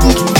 good.